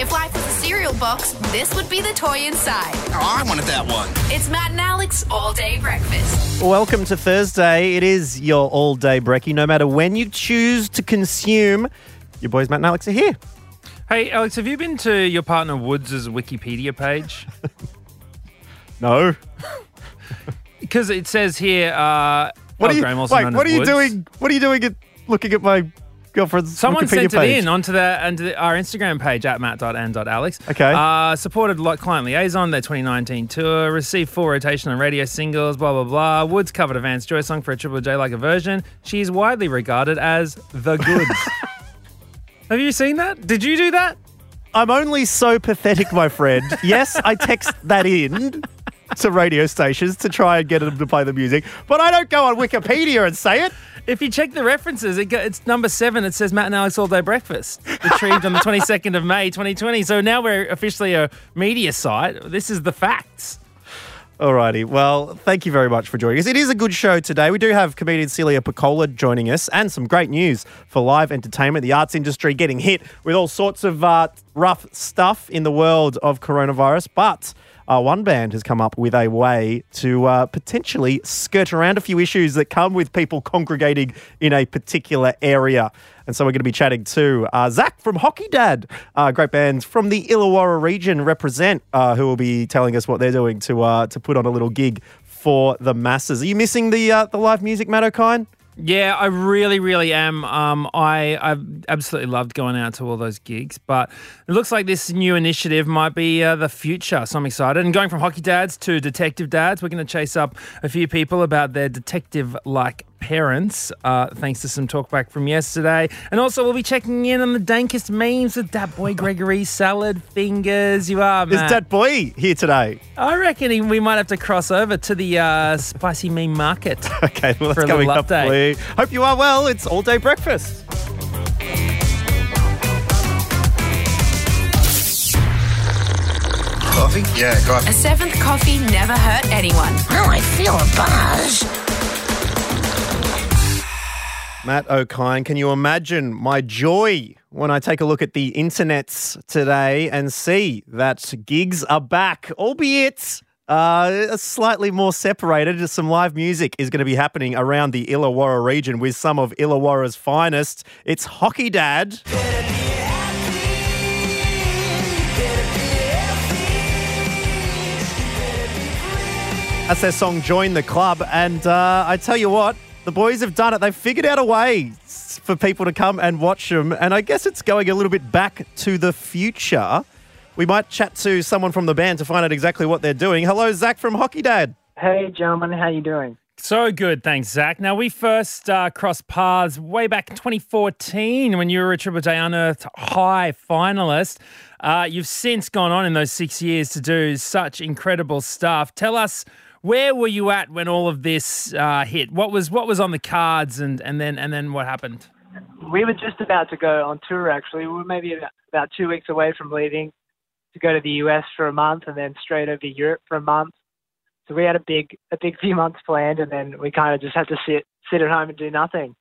If life was a cereal box, this would be the toy inside. Oh, I wanted that one. It's Matt and Alex all day breakfast. Welcome to Thursday. It is your all day brekkie. No matter when you choose to consume, your boys Matt and Alex are here. Hey, Alex, have you been to your partner Woodes' Wikipedia page? No. Because it says here, uh, What oh, are you, Graham, also wait, what are you Woodes. doing? What are you doing at, looking at my girlfriend's Someone Wikipedia sent page? it in onto the onto the, our Instagram page at matt.and.alex. Okay. Uh, supported like client liaison, their 2019 tour, received full rotation on radio singles, blah, blah, blah. Woodes covered a Vance Joy song for a Triple J like a version. She is widely regarded as the goods. Have you seen that? Did you do that? I'm only so pathetic, my friend. yes, I text that in to radio stations to try and get them to play the music, but I don't go on Wikipedia and say it. If you check the references, it go, it's number seven. It says Matt and Alex All Day Breakfast, retrieved on the 22nd of May, 2020. So now we're officially a media site. This is the facts. Alrighty. Well, thank you very much for joining us. It is a good show today. We do have comedian Celia Pacquola joining us and some great news for live entertainment. The arts industry getting hit with all sorts of uh, rough stuff in the world of coronavirus. But uh, one band has come up with a way to uh, potentially skirt around a few issues that come with people congregating in a particular area. And so we're going to be chatting to uh, Zach from Hockey Dad, uh, great bands from the Illawarra region represent, uh, who will be telling us what they're doing to uh, to put on a little gig for the masses. Are you missing the uh, the live music, Matt O'Kine? Yeah, I really, really am. Um, I I've absolutely loved going out to all those gigs, but it looks like this new initiative might be uh, the future. So I'm excited. And going from hockey dads to detective dads, we're going to chase up a few people about their detective-like parents, uh, thanks to some talkback from yesterday. And also, we'll be checking in on the dankest memes with that boy Gregory salad fingers. You are, Is that Boy here today? I reckon he- we might have to cross over to the uh, spicy meme market. Okay, well, For that's a coming up. update. for you. Hope you are well. It's all day breakfast. Coffee? Yeah, coffee. A seventh coffee never hurt anyone. Oh, I feel a buzz. Matt O'Kine, can you imagine my joy when I take a look at the internets today and see that gigs are back, albeit uh, slightly more separated. Some live music is going to be happening around the Illawarra region with some of Illawarra's finest. It's Hockey Dad. That's their song Join the Club. And uh, I tell you what, the boys have done it. They've figured out a way for people to come and watch them. And I guess it's going a little bit back to the future. We might chat to someone from the band to find out exactly what they're doing. Hello, Zach from Hockey Dad. Hey, gentlemen, how you doing? So good, thanks, Zach. Now, we first uh, crossed paths way back in 2014 when you were a Triple J Unearthed High finalist. Uh, you've since gone on in those six years to do such incredible stuff. Tell us, where were you at when all of this uh, hit? What was what was on the cards, and, and then and then what happened? We were just about to go on tour. Actually, we were maybe about, about two weeks away from leaving to go to the US for a month, and then straight over to Europe for a month. So we had a big a big few months planned, and then we kind of just had to sit sit at home and do nothing.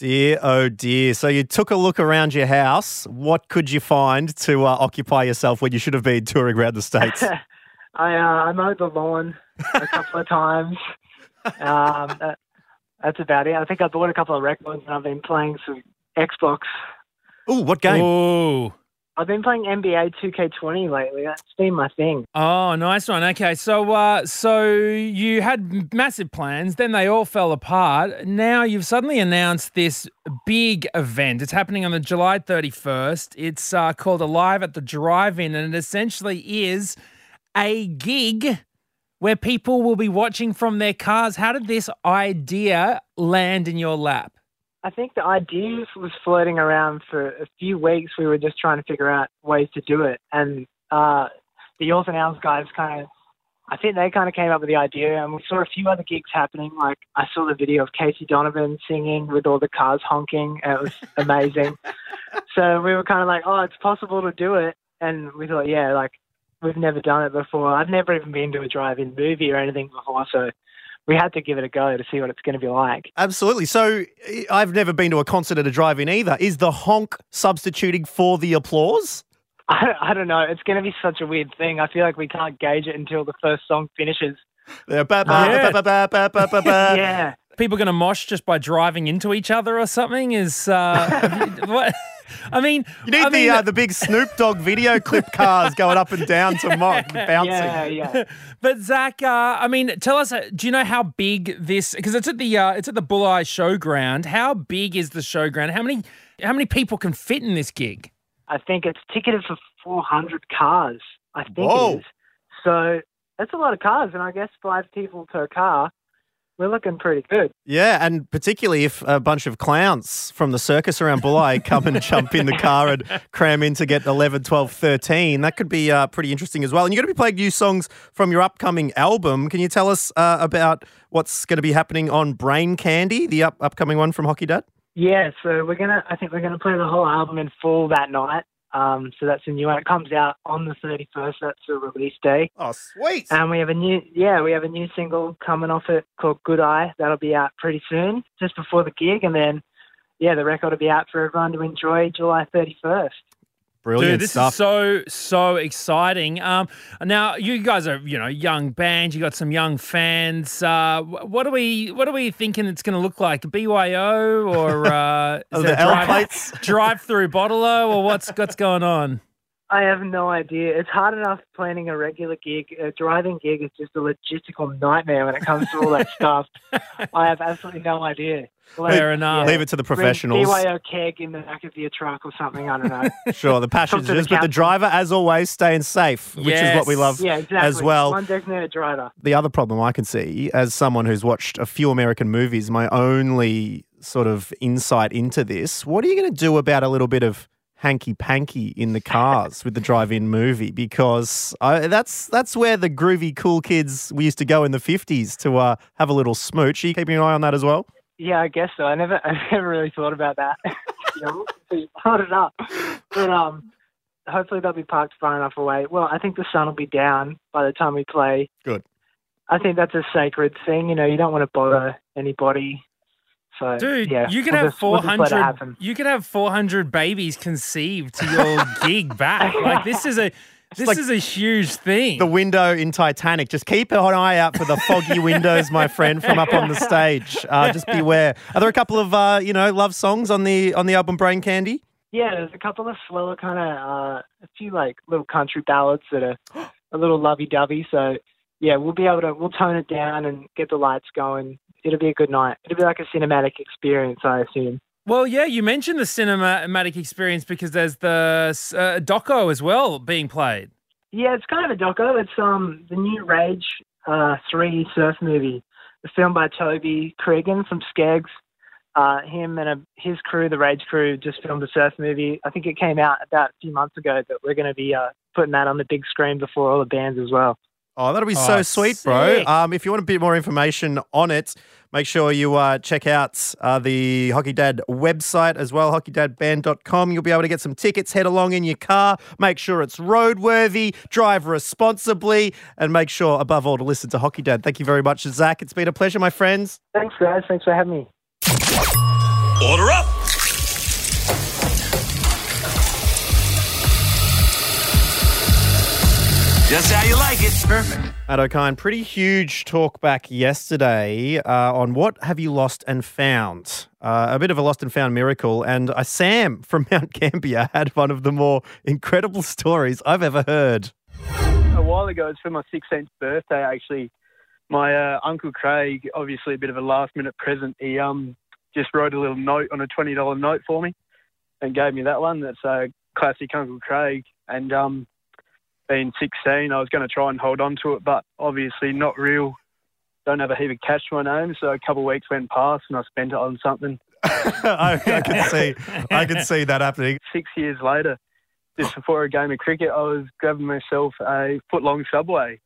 Dear, oh dear. So you took a look around your house. What could you find to uh, occupy yourself when you should have been touring around the States? I uh, I mowed the lawn a couple of times. Um, that, that's about it. I think I bought a couple of records, and I've been playing some Xbox. Oh, what game? Ooh. I've been playing NBA 2K20 lately. That's been my thing. Oh, nice one. Okay, so uh, so you had massive plans, then they all fell apart. Now you've suddenly announced this big event. It's happening on the July 31st. It's uh, called Alive at the Drive-In, and it essentially is a gig where people will be watching from their cars. How did this idea land in your lap? I think the idea was floating around for a few weeks. We were just trying to figure out ways to do it, and uh, the Orphan Hours guys kind of, I think they kind of came up with the idea, and we saw a few other gigs happening. Like I saw the video of Casey Donovan singing with all the cars honking. It was amazing. so we were kind of like, oh, it's possible to do it, and we thought, yeah, like we've never done it before. I've never even been to a drive-in movie or anything before, so we had to give it a go to see what it's going to be like. Absolutely. So I- I've never been to a concert at a drive-in either. Is the honk substituting for the applause? I, I don't know. It's going to be such a weird thing. I feel like we can't gauge it until the first song finishes. Yeah. People going to mosh just by driving into each other or something? Is uh, what? I mean, You need I the mean, uh, the big Snoop Dogg video clip cars going up and down to mock bouncing. Yeah, yeah. But Zach, uh, I mean, tell us. uh, Do you know how big this? Because it's at the uh, it's at the Bulli Showground. How big is the showground? How many how many people can fit in this gig? I think it's ticketed for 400 cars. I think Whoa. it is. So that's a lot of cars, and I guess five people per car. We're looking pretty good. Yeah, and particularly if a bunch of clowns from the circus around Bulli come and jump in the car and cram in to get 11, 12, 13, that could be uh, pretty interesting as well. And you're going to be playing new songs from your upcoming album. Can you tell us uh, about what's going to be happening on Brain Candy, the up- upcoming one from Hockey Dad? Yeah, so we're gonna. I think we're gonna play the whole album in full that night. Um, so that's a new one. It comes out on the 31st. That's the release day. Oh, sweet. And we have a new, yeah, we have a new single coming off it called Good Eye. That'll be out pretty soon, just before the gig, and then, yeah, the record will be out for everyone to enjoy July 31st. Brilliant Dude, this stuff. is so so exciting. Um, now you guys are you know young band. You got some young fans. Uh, what are we what are we thinking it's going to look like? BYO or uh, is Oh, the L drive, plates? drive through bottle or what's what's going on? I have no idea. It's hard enough planning a regular gig. A driving gig is just a logistical nightmare when it comes to all that stuff. I have absolutely no idea. Like, Fair enough. Leave it to the professionals. BYO keg in the back of your truck or something. I don't know. Sure, the passengers, to the but the driver, as always, staying safe, which is what we love yeah, exactly. as well. One designated driver. the other problem I can see, as someone who's watched a few American movies, my only sort of insight into this, what are you going to do about a little bit of hanky panky in the cars with the drive-in movie? Because I, that's that's where the groovy cool kids we used to go in the fifties to uh, have a little smooch. Are you keeping an eye on that as well? Yeah, I guess so. I never, I never really thought about that. you know, so you brought it up, but um, hopefully they'll be parked far enough away. Well, I think the sun will be down by the time we play. Good. I think that's a sacred thing. You know, you don't want to bother anybody. So, Dude, yeah, you could we'll have just- we'll four just let it hundred. happen. You could have four hundred babies conceived to your gig back. Like this is a this like is a huge thing. The window in Titanic. Just keep an eye out for the foggy windows, my friend, from up on the stage. Uh, just beware. Are there a couple of uh, you know love songs on the on the album Brain Candy? Yeah, there's a couple of slower kind of, uh, a few like little country ballads that are a little lovey-dovey. So, yeah, we'll be able to, we'll tone it down and get the lights going. It'll be a good night. It'll be like a cinematic experience, I assume. Well, yeah, you mentioned the cinematic experience because there's the uh, doco as well being played. Yeah, it's kind of a doco. It's um the new Rage uh, three surf movie. It's filmed by Toby Cregan from Skegss. Uh, him and a, his crew, the Rage crew, just filmed a surf movie. I think it came out about a few months ago, but we're going to be uh, putting that on the big screen before all the bands as well. Oh, that'll be so Oh, sweet, bro. Um, if you want a bit more information on it, make sure you uh, check out uh, the Hockey Dad website as well, hockeydadband.com. You'll be able to get some tickets, head along in your car, make sure it's roadworthy, drive responsibly, and make sure, above all, to listen to Hockey Dad. Thank you very much, Zach. It's been a pleasure, my friends. Thanks, guys. Thanks for having me. Order up. Just how you like it. Perfect. Matt O'Kine, pretty huge talk back yesterday uh, on what have you lost and found. Uh, a bit of a lost and found miracle. And uh, Sam from Mount Gambier had one of the more incredible stories I've ever heard. a while ago. It's for my 16th birthday, actually. My uh, uncle Craig, obviously a bit of a last minute present. He um just wrote a little note on a twenty dollar note for me, and gave me that one. That's a classic Uncle Craig. And um, being 16, I was going to try and hold on to it, but obviously not real. Don't have a heap of cash to my name, so a couple of weeks went past, and I spent it on something. I, I can see, I can see that happening. Six years later, just before a game of cricket, I was grabbing myself a foot long subway,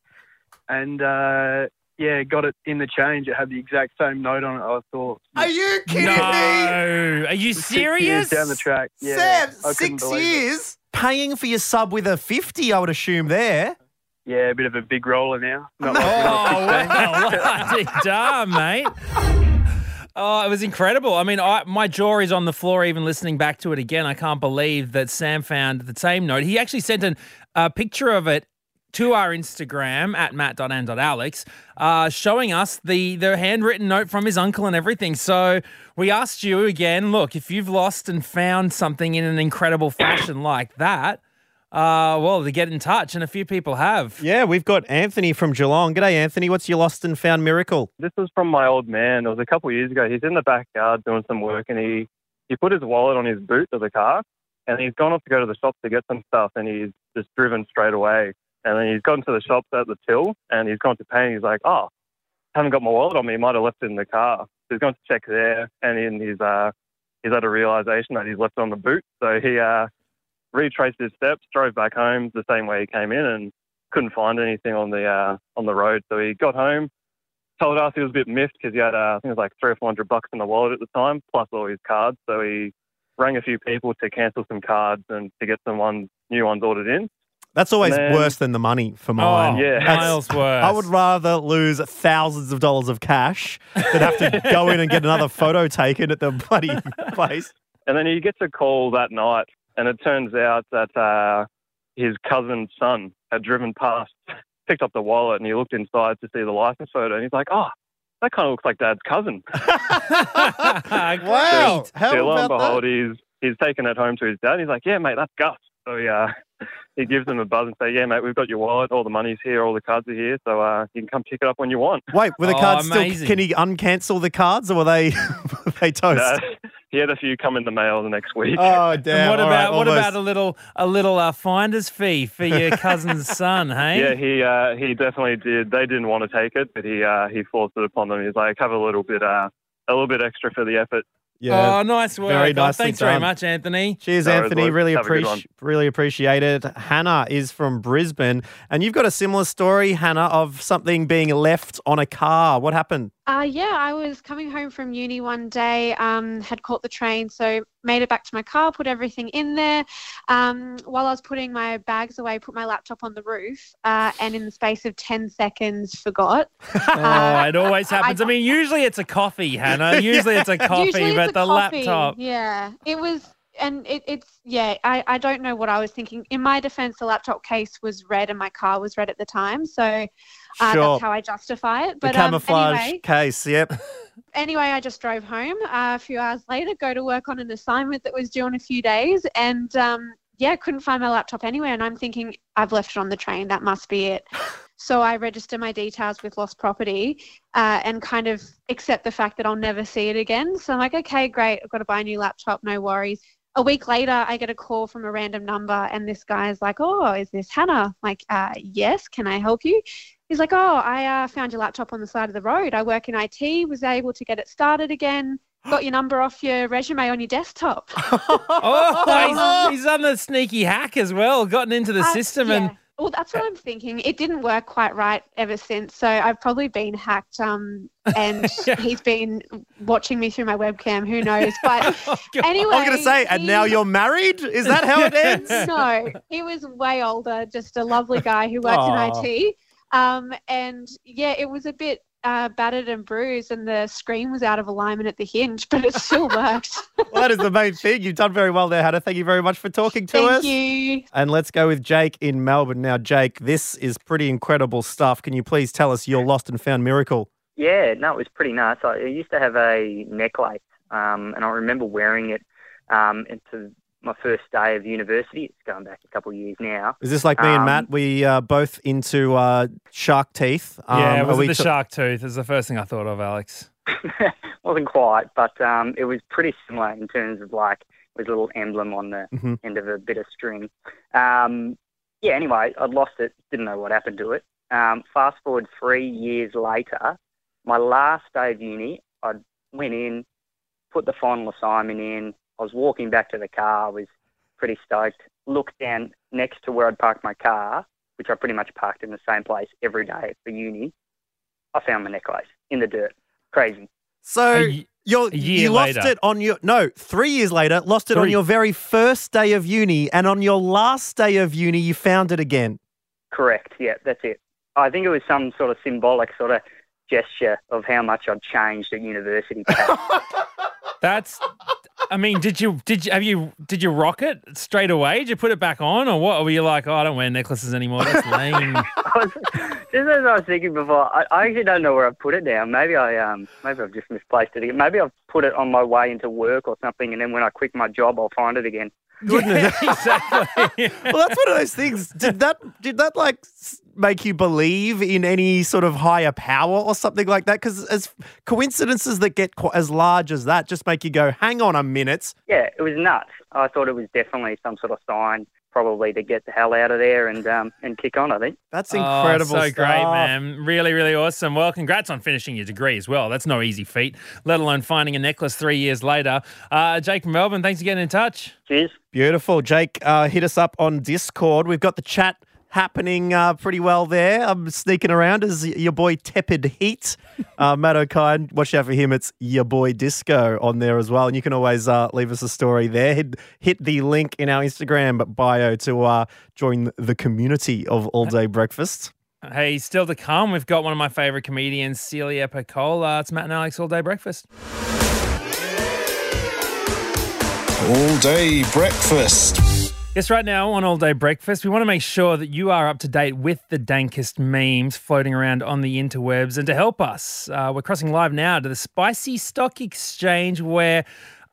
and uh, yeah, got it in the change. It had the exact same note on it. I thought, Are you kidding no, me? are you six years serious? down the track. Yeah, Sam, I couldn't six believe it. Years paying for your sub with a 50, I would assume there. Yeah, a bit of a big roller now. Not Oh, like when I was 16. well, bloody damn, mate. Oh, it was incredible. I mean, I, my jaw is on the floor even listening back to it again. I can't believe that Sam found the same note. He actually sent an, a picture of it to our Instagram at matt.and.alex, uh, showing us the, the handwritten note from his uncle and everything. So we asked you again look, if you've lost and found something in an incredible fashion like that, uh, well, to get in touch, and a few people have. Yeah, we've got Anthony from Geelong. G'day, Anthony. What's your lost and found miracle? This was from my old man. It was a couple of years ago. He's in the backyard doing some work, and he he put his wallet on his boot of the car, and he's gone off to go to the shop to get some stuff, and he's just driven straight away. And then he's gone to the shops at the till, and he's gone to pay, and he's like, "Oh, haven't got my wallet on me. Might have left it in the car." So he's gone to check there, and then he's, uh, he's had a realization that he's left it on the boot. So he uh, retraced his steps, drove back home the same way he came in, and couldn't find anything on the uh, on the road. So he got home, told us he was a bit miffed because he had uh, I think it was like three or four hundred bucks in the wallet at the time, plus all his cards. So he rang a few people to cancel some cards and to get some ones new ones ordered in. That's always Man. worse than the money for mine. Oh, Yeah. That's- miles worse. I would rather lose thousands of dollars of cash than have to go in and get another photo taken at the bloody place. And then he gets a call that night, and it turns out that uh, his cousin's son had driven past, picked up the wallet, and he looked inside to see the license photo, and he's like, "Oh, that kind of looks like Dad's cousin." Wow. How so lo and about that? behold, he's he's taken it home to his dad. He's like, "Yeah, mate, that's Gus." So he uh, he gives them a buzz and say, "Yeah, mate, we've got your wallet. All the money's here. All the cards are here. So uh, you can come pick it up when you want." Wait, were the Oh, cards still? Can he uncancel the cards, or were they were they toast? Uh, he had a few come in the mail the next week. Oh damn! And what All about right, what about a little a little uh, finder's fee for your cousin's son? Hey, Yeah, he uh, he definitely did. They didn't want to take it, but he uh, he forced it upon them. He's like, have a little bit uh, a little bit extra for the effort. Yeah. Oh, nice work. Very Oh, nicely thanks very much, Anthony. Cheers, No Anthony. Really Have a appreciate really appreciate it. Hannah is from Brisbane, and you've got a similar story, Hannah, of something being left on a car. What happened? Uh, yeah, I was coming home from uni one day, um, had caught the train, so made it back to my car, put everything in there. Um, while I was putting my bags away, put my laptop on the roof, uh, and in the space of 10 seconds, forgot. Oh, it always happens. I, mean, usually it's a coffee, Hannah. Usually it's a coffee, it's but a the coffee. laptop. Yeah, it was, and it, it's yeah. I, I don't know what I was thinking. In my defense, the laptop case was red and my car was red at the time, so uh, Sure. that's how I justify it. The But um, camouflage anyway, case. Yep. anyway, I just drove home uh, a few hours later, go to work on an assignment that was due in a few days, and um, yeah, couldn't find my laptop anywhere. And I'm thinking, I've left it on the train. That must be it. So I register my details with lost property uh, and kind of accept the fact that I'll never see it again. So I'm like, okay, great. I've got to buy a new laptop. No worries. A week later, I get a call from a random number, and this guy is like, "Oh, is this Hannah?" I'm like, uh, "Yes. Can I help you?" He's like, "Oh, I uh, found your laptop on the side of the road. I work in IT. Was able to get it started again. Got your number off your resume on your desktop." Oh, he's, he's done the sneaky hack as well, gotten into the Uh, system yeah. and Well, that's what I'm thinking. It didn't work quite right ever since, so I've probably been hacked. Um, and he's been watching me through my webcam. Who knows? But anyway, I'm going to say, and now you're married. Is that how it ends? no, he was way older, just a lovely guy who worked Aw. in IT. Um, and yeah, it was a bit uh, battered and bruised, and the screen was out of alignment at the hinge, but it still worked. Well, that is the main thing. You've done very well there, Hannah. Thank you very much for talking to Thank us. Thank you. And let's go with Jake in Melbourne now. Jake, this is pretty incredible stuff. Can you please tell us your lost and found miracle? Yeah, no, it was pretty nice. I I used to have a necklace, um, and I remember wearing it um, into my first day of university. It's going back a couple of years now. Is this like me and Um, Matt? We uh, both into uh, shark teeth. yeah, Um, was are it we the t- shark tooth? Is the first thing I thought of, Alex. wasn't quite, but um, it was pretty similar in terms of like it was a little emblem on the Mhm. end of a bit of string. Um, yeah, anyway, I'd lost it, didn't know what happened to it. Um, fast forward three years later, my last day of uni, I went in, put the final assignment in. I was walking back to the car, I was pretty stoked. Looked down next to where I'd parked my car, which I pretty much parked in the same place every day for uni. I found my necklace in the dirt. Crazy. So A y- you're, a year you lost later. it on your no three years later. Lost it on your very first day of uni, and on your last day of uni, you found it again. Correct. Yeah, that's it. I think it was some sort of symbolic sort of gesture of how much I'd changed at university. That's. I mean, did you did you have you did you rock it straight away? Did you put it back on, or what? Or were you like, oh, I don't wear necklaces anymore? That's lame. Just as I was thinking before, I, I actually don't know where I put it now. Maybe I um maybe I've just misplaced it again. Maybe I've put it on my way into work or something, and then when I quit my job, I'll find it again. Goodness. exactly. well, that's one of those things. Did that did that like make you believe in any sort of higher power or something like that? Because as coincidences that get qu- as large as that just make you go, hang on a minute. Yeah, it was nuts. I thought it was definitely some sort of sign, probably to get the hell out of there and um and kick on. I think that's Oh, so great, man. Really, really awesome. Well, congrats on finishing your degree as well. That's no easy feat, let alone finding a necklace three years later. Uh, Jake from Melbourne, thanks for getting in touch. Cheers. Beautiful, Jake. Uh, hit us up on Discord. We've got the chat happening uh, pretty well there. I'm sneaking around as your boy Tepid Heat, uh, Matt O'Kine. Watch out for him. It's your boy Disco on there as well, and you can always uh, leave us a story there. Hit, hit the link in our Instagram bio to uh, join the community of All Day Breakfast. Hey, still to come, we've got one of my favourite comedians, Celia Pacquola. It's Matt and Alex All Day Breakfast. All day breakfast. Yes, right now on All Day Breakfast, we want to make sure that you are up to date with the dankest memes floating around on the interwebs. And to help us, uh, we're crossing live now to the Spicy Stock Exchange where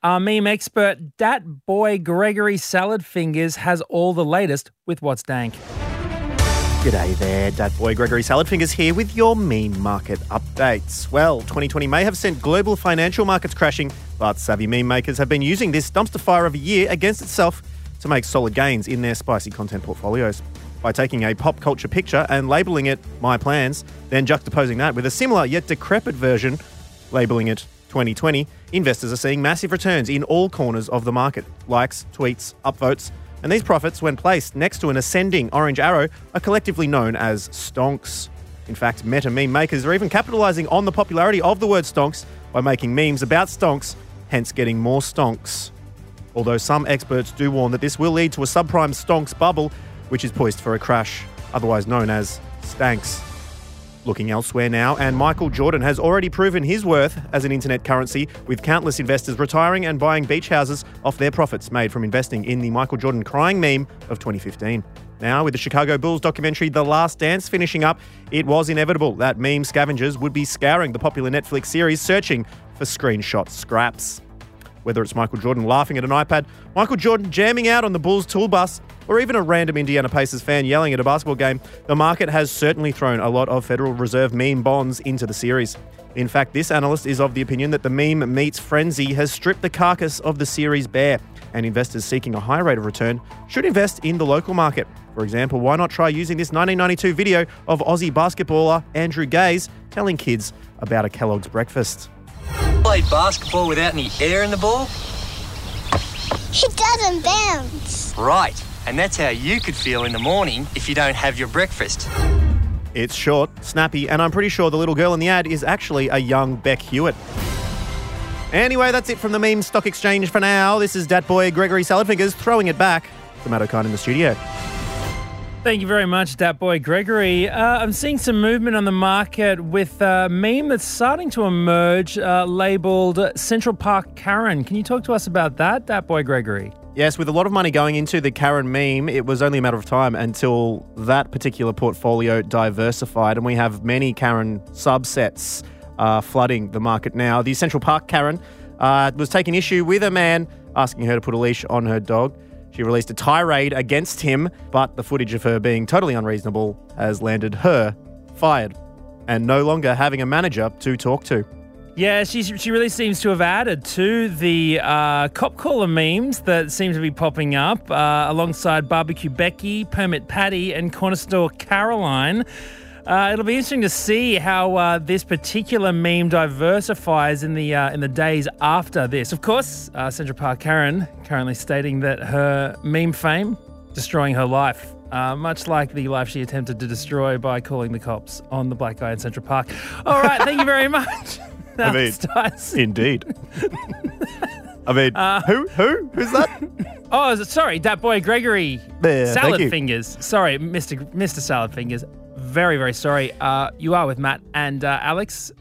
our meme expert, Dat Boi Gregory Salad Fingers, has all the latest with What's Dank. G'day there, Dat Boi Gregory Salad Fingers here with your meme market updates. Well, 2020 may have sent global financial markets crashing, but savvy meme makers have been using this dumpster fire of a year against itself to make solid gains in their spicy content portfolios. By taking a pop culture picture and labeling it My Plans, then juxtaposing that with a similar yet decrepit version, labeling it 2020, investors are seeing massive returns in all corners of the market. Likes, tweets, upvotes, and these profits, when placed next to an ascending orange arrow, are collectively known as stonks. In fact, meta meme makers are even capitalizing on the popularity of the word stonks by making memes about stonks, hence getting more stonks. Although some experts do warn that this will lead to a subprime stonks bubble, which is poised for a crash, otherwise known as stanks. Looking elsewhere now, and Michael Jordan has already proven his worth as an internet currency, with countless investors retiring and buying beach houses off their profits made from investing in the Michael Jordan crying meme of 2015. Now, with the Chicago Bulls documentary The Last Dance finishing up, it was inevitable that meme scavengers would be scouring the popular Netflix series searching for screenshot scraps. Whether it's Michael Jordan laughing at an iPad, Michael Jordan jamming out on the Bulls tool bus, or even a random Indiana Pacers fan yelling at a basketball game, the market has certainly thrown a lot of Federal Reserve meme bonds into the series. In fact, this analyst is of the opinion that the meme meets frenzy has stripped the carcass of the series bare, and investors seeking a high rate of return should invest in the local market. For example, why not try using this 1992 video of Aussie basketballer Andrew Gaze telling kids about a Kellogg's breakfast? Played basketball without any air in the ball? It doesn't bounce. Right. And that's how you could feel in the morning if you don't have your breakfast. It's short, snappy, and I'm pretty sure the little girl in the ad is actually a young Bec Hewitt. Anyway, that's it from the meme stock exchange for now. This is Dat Boi Gregory Salad Fingers throwing it back to Matt O'Kine in the studio. Thank you very much, Dat Boi Gregory. Uh, I'm seeing some movement on the market with a meme that's starting to emerge uh, labeled Central Park Karen. Can you talk to us about that, Dat Boi Gregory? Yes, with a lot of money going into the Karen meme, it was only a matter of time until that particular portfolio diversified, and we have many Karen subsets uh, flooding the market now. The Central Park Karen uh, was taking issue with a man asking her to put a leash on her dog. She released a tirade against him, but the footage of her being totally unreasonable has landed her fired and no longer having a manager to talk to. Yeah, she, she really seems to have added to the uh, cop caller memes that seem to be popping up uh, alongside Barbecue Becky, Permit Patty, and Corner Store Caroline. Uh, it'll be interesting to see how uh, this particular meme diversifies in the uh, in the days after this. Of course, uh, Central Park Karen currently stating that her meme fame destroying her life. Uh, much like the life she attempted to destroy by calling the cops on the black guy in Central Park. All right, thank you very much. I mean, indeed. I mean, who? Who? Who's that? Oh, sorry, that boy Gregory Yeah, Salad. Fingers. Sorry, Mr. Mr. Salad Fingers. Very, very sorry. Uh, you are with Matt and uh, Alex.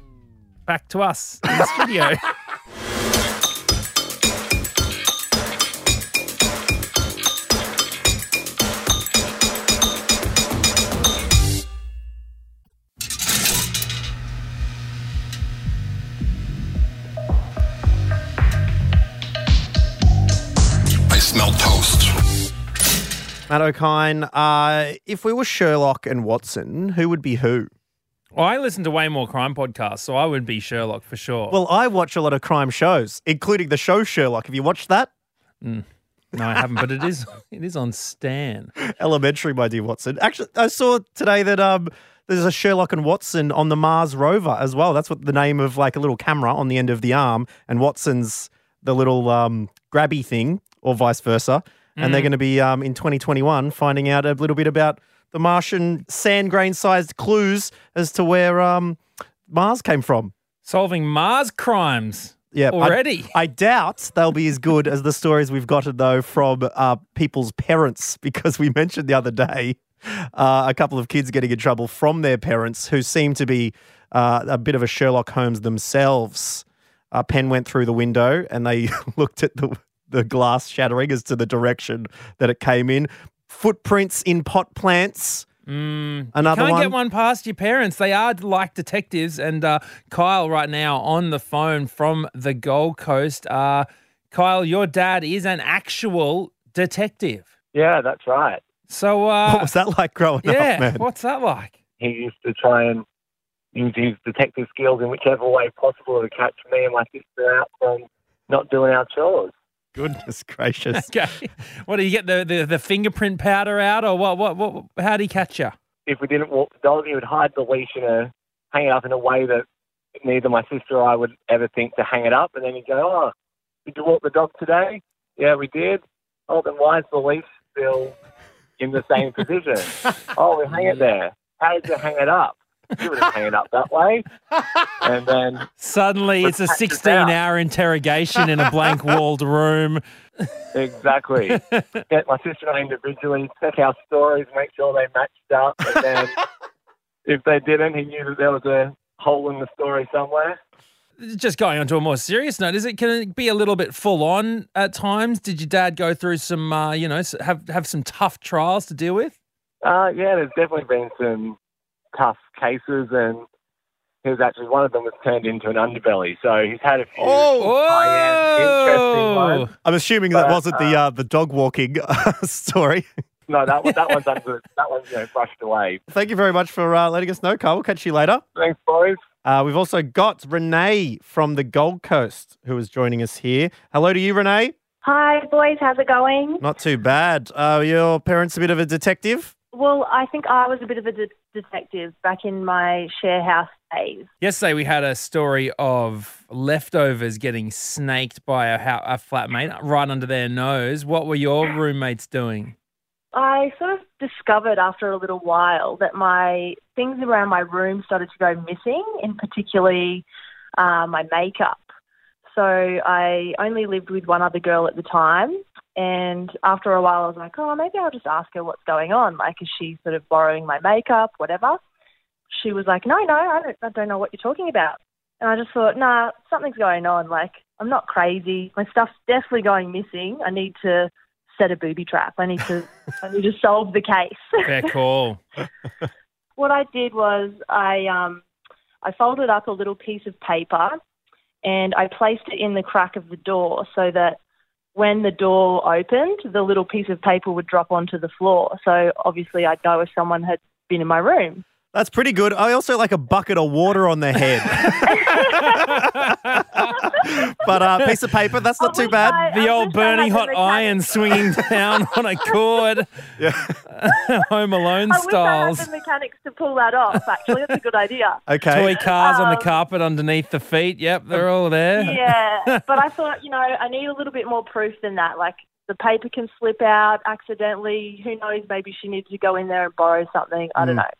Back to us in the studio. Matt O'Kine, uh, if we were Sherlock and Watson, who would be who? Well, I listen to way more crime podcasts, so I would be Sherlock for sure. Well, I watch a lot of crime shows, including the show Sherlock. Have you watched that? no, I haven't, but it is it is on Stan. Elementary, my dear Watson. Actually, I saw today that um, there's a Sherlock and Watson on the Mars rover as well. That's what the name of like a little camera on the end of the arm, and Watson's the little um, grabby thing, or vice versa. And they're Mm. going to be um, in 2021 finding out a little bit about the Martian sand grain sized clues as to where um, Mars came from. Solving Mars crimes. Yeah, I- Already. I, doubt they'll be as good as the stories we've gotten though from uh, people's parents, because we mentioned the other day uh, a couple of kids getting in trouble from their parents who seem to be uh, a bit of a Sherlock Holmes themselves. A pen went through the window and they looked at the the glass shattering as to the direction that it came in. Footprints in pot plants. Mm, Another you can't one. get one past your parents. They are like detectives. And uh, Kyle, right now on the phone from the Gold Coast. Uh, Kyle, your dad is an actual detective. Yeah, that's right. So, uh, what was that like growing yeah, up, man? what's that like? He used to try and use his detective skills in whichever way possible to catch me and my sister out from not doing our chores. Goodness gracious. Okay. What do you get the, the, the fingerprint powder out, or what? What? What? How do he catch you? If we didn't walk the dog, he would hide the leash in a, hang it up in a way that neither my sister or I would ever think to hang it up. And then he'd go, oh, did you walk the dog today? Yeah, we did. Oh, then why is the leash still in the same position? oh, we hang it there. How did you hang it up? You wouldn't hang it up that way. And then Suddenly, it's a Let's patch it 16 out. hour interrogation in a blank walled room. Exactly. Get my sister and I individually, check our stories, make sure they matched up, and then if they didn't, he knew that there was a hole in the story somewhere. Just going on to a more serious note, is it can it be a little bit full on at times? Did your dad go through some, uh, you know, have have some tough trials to deal with? Uh, yeah, there's definitely been some tough cases, and he was actually one of them was turned into an underbelly. So he's had a few high-end, interesting ones. I'm assuming that wasn't the uh, the dog walking story. No, that one, that one's under, that one's you know, brushed away. Thank you very much for uh, letting us know, Carl. We'll catch you later. Thanks, boys. Uh, we've also got Renee from the Gold Coast who is joining us here. Hello to you, Renee. Hi, boys. How's it going? Not too bad. Uh, your parents a bit of a detective? Well, I think I was a bit of a de- detective back in my share house days. Yesterday, we had a story of leftovers getting snaked by a, a flatmate right under their nose. What were your roommates doing? I sort of discovered after a little while that my things around my room started to go missing, in particularly uh, my makeup. So I only lived with one other girl at the time. And after a while, I was like, oh, maybe I'll just ask her what's going on. Like, is she sort of borrowing my makeup, whatever? She was like, no, no, I don't, I don't know what you're talking about. And I just thought, nah, something's going on. Like, I'm not crazy. My stuff's definitely going missing. I need to set a booby trap. I need to, I need to solve the case. Fair call. what I did was I um, I folded up a little piece of paper and I placed it in the crack of the door so that when the door opened, the little piece of paper would drop onto the floor. So obviously, I'd know if someone had been in my room. That's pretty good. I also like a bucket of water on the head. but uh, piece of paper, that's not too bad. the old burning hot iron swinging down on a cord. Yeah. Home Alone I wish I had the mechanics to pull that off. Actually, that's a good idea. Okay. Toy cars on the Um, carpet underneath the feet. Yep, they're all there. yeah, but I thought, you know, I need a little bit more proof than that. Like the paper can slip out accidentally. Who knows? Maybe she needs to go in there and borrow something. I don't Mm. know.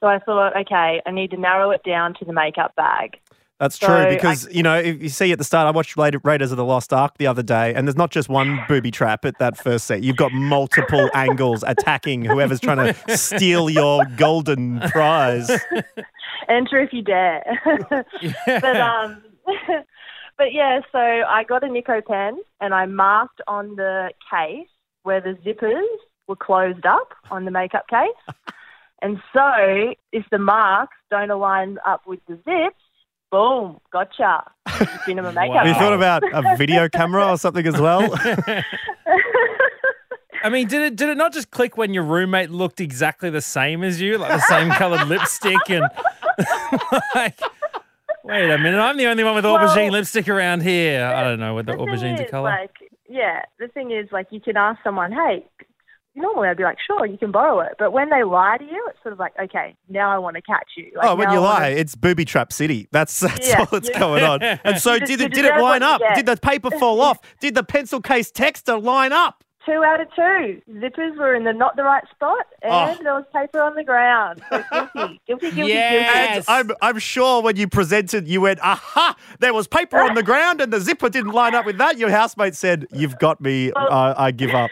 So I thought, okay, I need to narrow it down to the makeup bag. That's So true I- because you know if you see at the start, I watched Raiders of the Lost Ark the other day, and there's not just one booby trap at that first set. You've got multiple angles attacking whoever's trying to steal your golden prize. Enter if you dare. but um, but yeah. So I got a Nikko pen and I marked on the case where the zippers were closed up on the makeup case. And so if the marks don't align up with the zips, boom, gotcha. It's been in my makeup. Have you thought about a video camera or something as well? I mean, did it did it not just click when your roommate looked exactly the same as you, like the same coloured lipstick and like? Wait a minute, I'm the only one with aubergine lipstick around here. I don't know whether The aubergine's a is, colour. Like, yeah, the thing is, like, you can ask someone, hey, normally I'd be like, sure, you can borrow it. But when they lie to you, it's sort of like, okay, now I want to catch you. Like, oh, when you I wanna- lie, it's booby trap city. That's that's Yeah, all that's you- going on. And so, You did it did it line up? Did the paper fall off? Did the pencil case texter line up? Two out of two. Zippers were in the not the right spot, and Oh. there was paper on the ground. So guilty, guilty, guilty, And I'm, I'm sure when you presented, you went, aha, there was paper on the ground and the zipper didn't line up with that. Your housemate said, you've got me, uh, I give up.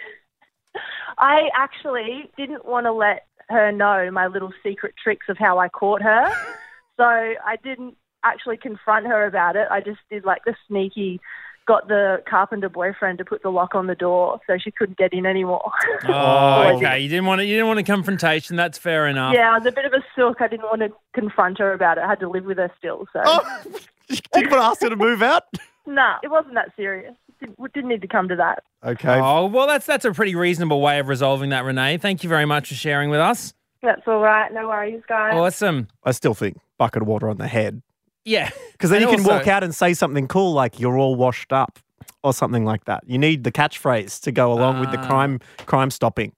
I actually didn't want to let her know my little secret tricks of how I caught her. so I didn't actually confront her about it. I just did like the sneaky, got the carpenter boyfriend to put the lock on the door so she couldn't get in anymore. Oh, I did- okay. You didn't want it. You didn't want a confrontation. That's fair enough. Yeah, I was a bit of a sook. I didn't want to confront her about it. I had to live with her still. So oh, did you want to ask her to move out? nah, it wasn't that serious. It didn't, didn't need to come to that. Okay. Oh well, that's that's a pretty reasonable way of resolving that, Renee. Thank you very much for sharing with us. That's all right. No worries, guys. Awesome. I still think bucket of water on the head. Yeah. Because then And you can also- walk out and say something cool like you're all washed up or something like that. You need the catchphrase to go along with the Ah. crime crime stopping.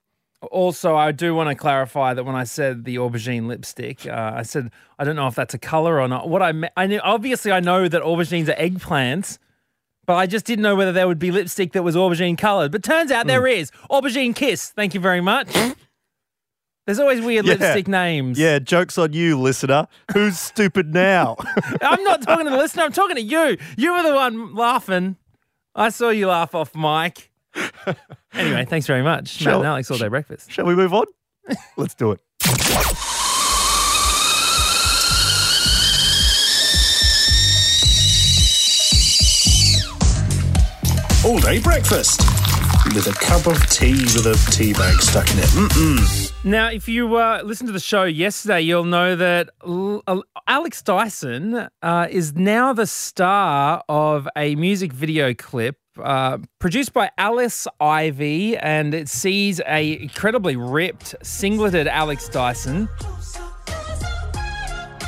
Also, I do want to clarify that when I said the aubergine lipstick, uh, I said I don't know if that's a color or not. What I me- I knew, obviously I know that aubergines are eggplants, I just didn't know whether there would be lipstick that was aubergine colored. But turns out there hmm. is aubergine kiss. Thank you very much. There's always weird Yeah. lipstick names. Yeah, joke's on you, listener. Who's stupid now? I'm not talking to the listener. I'm talking to you. You were the one laughing. I saw you laugh off mic. Anyway, thanks very much. Matt Shall- and Alex all day breakfast. Shall we move on? Let's do it. All day breakfast with a cup of tea with a tea bag stuck in it. Mm-mm. Now, if you uh, listened to the show yesterday, you'll know that L- Alex Dyson uh, is now the star of a music video clip uh, produced by Alice Ivy, and it sees a incredibly ripped, singleted Alex Dyson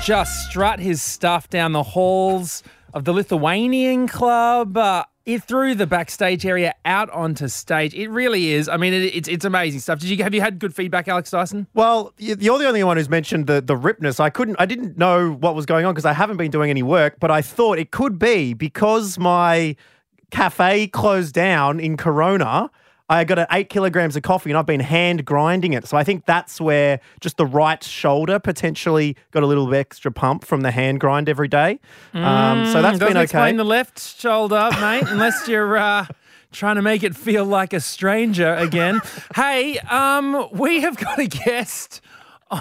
just strut his stuff down the halls of the Lithuanian club. Uh, it through the backstage area out onto stage. It really is. I mean, it, it's it's amazing stuff. Did you have you had good feedback, Alex Dyson? Well, you're the only one who's mentioned the the ripness. I couldn't, I didn't know what was going on because I haven't been doing any work. But I thought it could be because my cafe closed down in Corona. I got a eight kilograms of coffee and I've been hand grinding it. So I think that's where just the right shoulder potentially got a little bit extra pump from the hand grind every day. um, so that's been doesn't okay. explain the left shoulder, mate, unless you're uh, trying to make it feel like a stranger again. hey, um, we have got a guest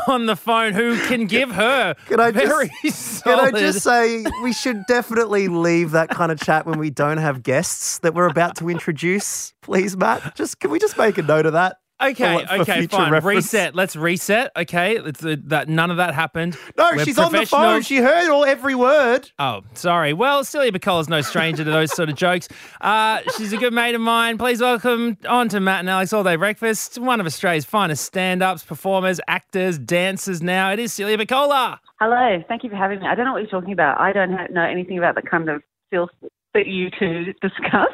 on the phone who can give her Can I very just, Can I just say we should definitely leave that kind of chat when we don't have guests that we're about to introduce, please, Matt? Just can we just make a note of that? Okay, for- for okay, future fine. reference? Reset. Let's reset. Okay, let's, uh, that none of that happened. No, We're she's on the phone. She heard all every word. Oh, sorry. Well, Celia Pacquola's no stranger to those sort of jokes. Uh, she's a good mate of mine. Please welcome on to Matt and Alex All Day Breakfast, one of Australia's finest stand-ups, performers, actors, dancers. Now it is Celia Bacola. Hello, thank you for having me. I don't know what you're talking about. I don't know anything about the kind of filth that you two discuss.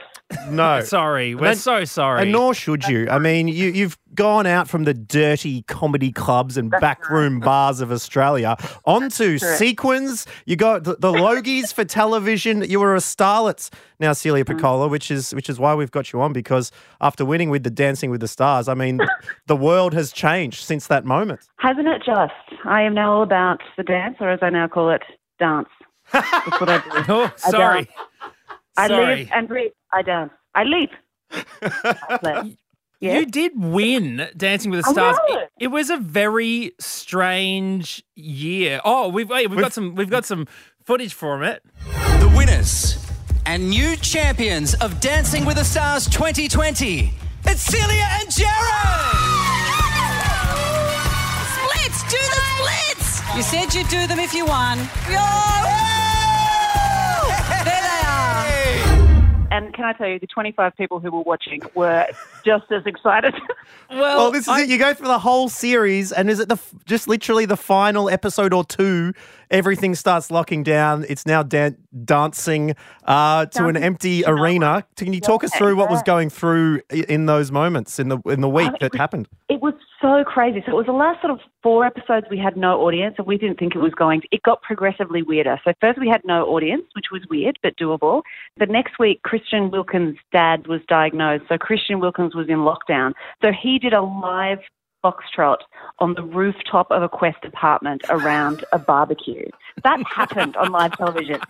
No, sorry. We're then- so sorry. And nor should you. I mean, you, you've gone out from the dirty comedy clubs and backroom bars of Australia onto sequins. You got the, the Logies for television. You were a starlet now, Celia Mm. Pacquola, which is which is why we've got you on because after winning with the Dancing with the Stars, I mean, the world has changed since that moment. Hasn't it just? I am now all about the dance, or as I now call it, dance. That's what I do. Oh, sorry. dance. I Sorry. live and breathe. I dance. I leap. I play. Yeah. You did win Dancing with the I Stars. know. It, it was a very strange year. Oh, we've wait, we've got some we've got some footage from it. The winners and new champions of Dancing with the Stars 2020. It's Celia and Jared! Splits! Do the splits! You said you'd do them if you won. There And can I tell you, the 25 people who were watching were just as excited. Well, this is it. You go through the whole series, and is it the just literally the final episode or two? Everything starts locking down. It's now dan- dancing uh, to an empty arena. Can you talk us through what was going through in those moments in the in the week Uh, that was- happened? It was so crazy. So it was the last sort of four episodes we had no audience, and we didn't think it was going. To, it got progressively weirder. So first we had no audience, which was weird but doable. The next week, Christian Wilkins' dad was diagnosed, so Christian Wilkins was in lockdown. So he did a live foxtrot on the rooftop of a Quest apartment around a barbecue. That happened on live television.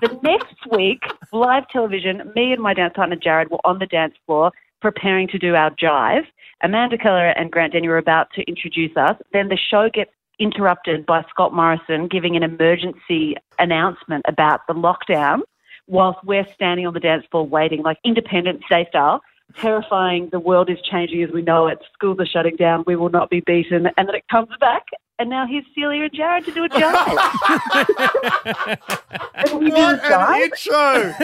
The next week, live television, me and my dance partner Jarryd were on the dance floor preparing to do our jive. Amanda Keller and Grant Denyer were about to introduce us. Then the show gets interrupted by Scott Morrison giving an emergency announcement about the lockdown whilst we're standing on the dance floor waiting, like Independence Day style. Terrifying, the world is changing as we know it. Schools are shutting down. We will not be beaten. And then it comes back, and now here's Celia and Jarryd to do a we What did a jive. an intro!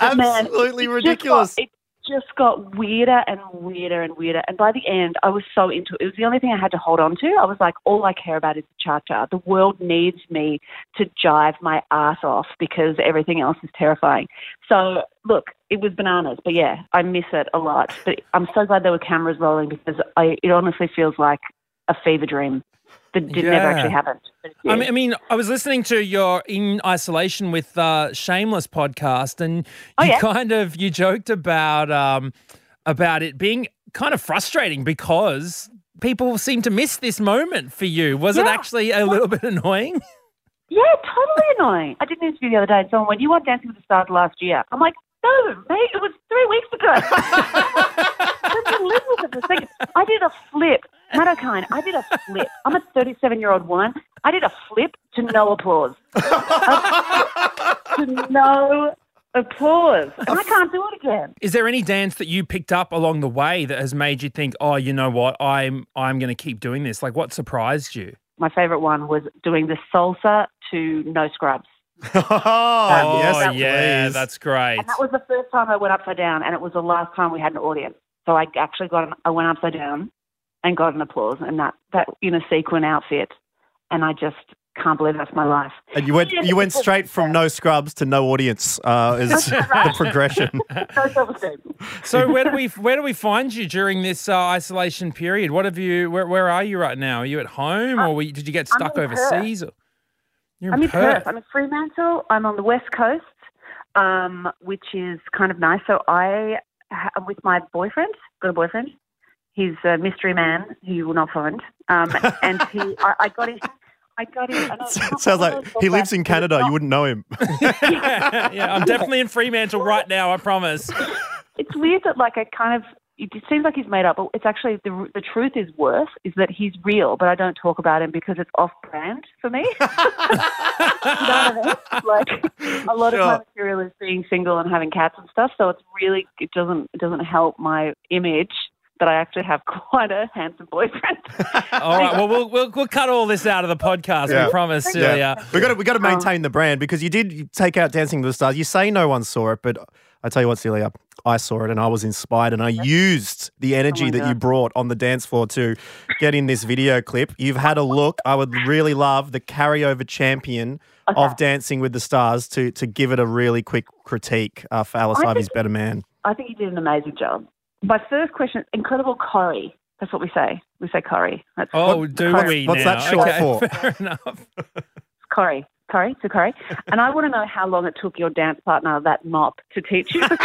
Man, Absolutely just ridiculous. it just got weirder and weirder and weirder. And by the end, I was so into it. It was the only thing I had to hold on to. I was like, all I care about is the cha cha. The world needs me to jive my ass off because everything else is terrifying. So, look, it was bananas. But yeah, I miss it a lot. But I'm so glad there were cameras rolling because I, it honestly feels like a fever dream that did never actually happen. But I mean, I mean, I was listening to your in isolation with uh, Shameless podcast, and Oh, you yeah. kind of you joked about um, about it being kind of frustrating because people seem to miss this moment for you. Was it actually a little bit annoying? Yeah, totally annoying. I did an interview the other day and someone went, You want Dancing with the Stars last year? I'm like, No, mate, it was three weeks ago. Let me live with it for a second. I did a flip. Matt Okine, I did a flip. I'm a 37 year old woman. I did a flip to no applause. to no applause. And I can't do it again. Is there any dance that you picked up along the way that has made you think, "Oh, you know what? I'm I'm going to keep doing this." Like, what surprised you? My favourite one was doing the salsa to no scrubs. oh, oh yes, oh, yeah, please. that's great. And that was the first time I went upside down, and it was the last time we had an audience. So I actually got an, I went upside down and got an applause, and that that in a sequin outfit, and I just can't believe that's my life. And you went you went straight from no scrubs to no audience uh, is the progression. So where do we where do we find you during this uh, isolation period? What have you? Where, where are you right now? Are you at home, or were you, did you get I'm stuck in overseas? Or? You're I'm in in Perth. I'm in Fremantle. I'm on the west coast, um, which is kind of nice. So I I'm with my boyfriend. Got a boyfriend. He's a mystery man who you will not find. Um, and he, I, I got him. I got him. and I- Sounds like he lives in Canada. You wouldn't know him. yeah, I'm definitely in Fremantle right now. I promise. it's weird that like I kind of it seems like he's made up, but it's actually the the truth is worse is that he's real, but I don't talk about him because it's off brand for me. you know what I mean? Like a lot of my material is being single and having cats and stuff, so it's really it doesn't it doesn't help my image that I actually have quite a handsome boyfriend. All right. Well, we'll we'll, we'll cut all this out of the podcast. Yeah. We promise, Celia. We got to we got to maintain the brand because you did take out Dancing with the Stars. You say no one saw it, but I tell you what, Celia, I saw it and I was inspired and I used the energy Oh my that you brought on the dance floor to get in this video clip. You've had a look. I would really love the carryover champion of Dancing with the Stars to to give it a really quick critique uh, for Alice I Ivy's Better Man. I think you did an amazing job. My first question, incredible Corey. That's what we say. We say Corey. That's Oh, what- do Corey. we what's now? that short okay, for? Fair enough. Corey. Sue Curry, and I want to know how long it took your dance partner that mop to teach you.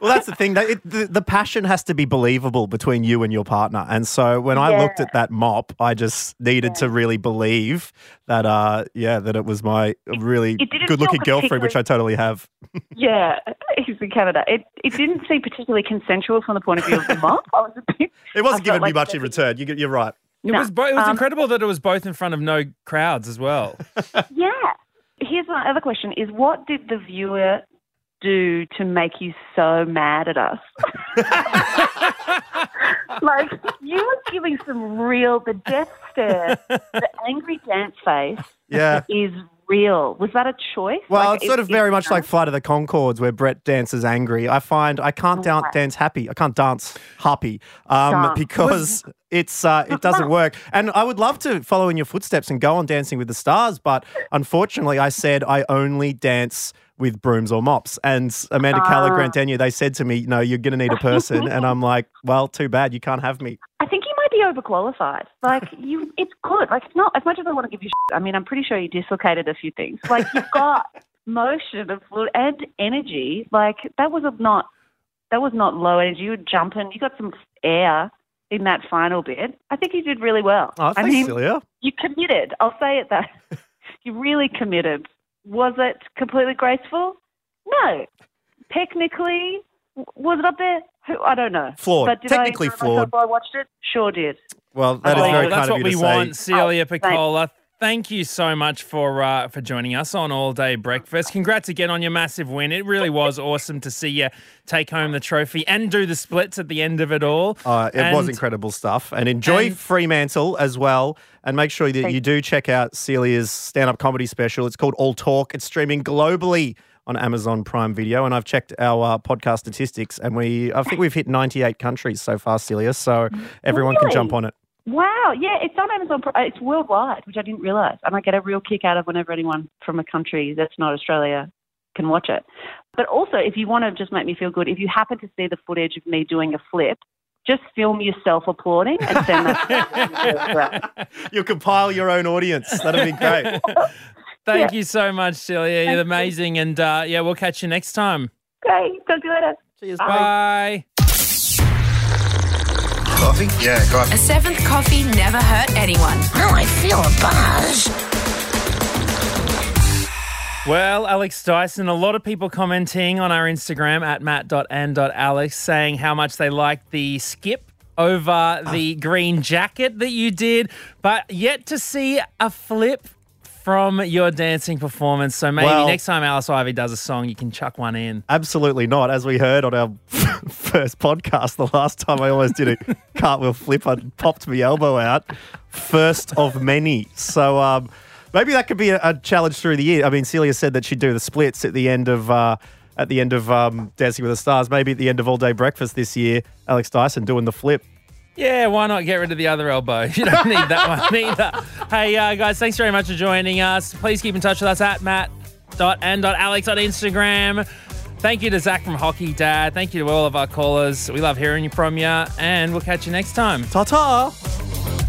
Well, that's the thing. It, the, the passion has to be believable between you and your partner. And so when I looked at that mop, I just needed to really believe that, uh, yeah, that it was my really it didn't good-looking girlfriend, which I totally have. yeah, he's in Canada. It it didn't seem particularly consensual from the point of view of the mop. I was a bit, it wasn't felt giving me like much in return. You, you're right. It No, was bo- it was um, incredible that it was both in front of no crowds as well. Yeah. Here's my other question: Is what did the viewer do to make you so mad at us? like you were giving some real the death stare, the angry dance face Yeah. is real. Was that a choice? Well, Like, it's sort of very much like Flight of the Conchords, where Brett dances angry. I find I can't dan- dance happy. I can't dance happy um, Dance. because it's uh, it doesn't work. And I would love to follow in your footsteps and go on Dancing with the Stars, but unfortunately, I said I only dance with brooms or mops. And Amanda Ah. Calagrantenia, they said to me, "No, you're going to need a person." and I'm like, "Well, too bad. You can't have me." I think you might be overqualified. Like you, it's good. Like it's not as much as I want to give you. Shit, I mean, I'm pretty sure you dislocated a few things. Like you've got motion and fluid and energy. Like that was not. That was not low energy. You were jumping. You got some air in that final bit. I think you did really well. Oh, I mean, Celia. you committed. I'll say it that you really committed. Was it completely graceful? No. Technically, was it up there? Who- I don't know. Flawed. But did Technically I flawed. I watched it? Sure did. Well, that is Oh, very kind of what you we to say. want, Celia Oh. Pacquola. Thank you so much for uh, for joining us on All Day Breakfast. Congrats again on your massive win. It really was awesome to see you take home the trophy and do the splits at the end of it all. Uh, it was incredible stuff. And enjoy and- Fremantle as well. And make sure that you do check out Celia's stand up comedy special. It's called All Talk. It's streaming globally on Amazon Prime Video. And I've checked our uh, podcast statistics, and we I think we've hit 98 countries so far, Celia. So everyone can jump on it. Wow. Yeah, it's on Amazon. It's worldwide, which I didn't realize. And I get a real kick out of whenever anyone from a country that's not Australia can watch it. But also, if you want to just make me feel good, if you happen to see the footage of me doing a flip, just film yourself applauding and send that. You'll compile your own audience. That'd be great. Thank you so much, Celia. You're amazing. And uh, yeah, we'll catch you next time. Great. Talk to you later. Cheers. Bye. Coffee? Yeah, coffee. A seventh coffee never hurt anyone. Oh, I feel a buzz. Well, Alex Dyson, a lot of people commenting on our Instagram at matt.and.alex saying how much they liked the skip over the green jacket that you did, but yet to see a flip from your dancing performance. So maybe Well- next time Alice Ivy does a song, you can chuck one in. Absolutely not. As we heard on our first podcast, the last time I almost did a cartwheel flip, I popped my elbow out. First of many. So um, maybe that could be a, a challenge through the year. I mean, Celia said that she'd do the splits at the end of. Uh, at the end of um, Dancing with the Stars, maybe at the end of All Day Breakfast this year, Alex Dyson doing the flip. Yeah, why not get rid of the other elbow? You don't need that one either. Hey, uh, guys, thanks very much for joining us. Please keep in touch with us at matt.and.alex on Instagram. Thank you to Zach from Hockey Dad. Thank you to all of our callers. We love hearing from you, and we'll catch you next time. Ta ta!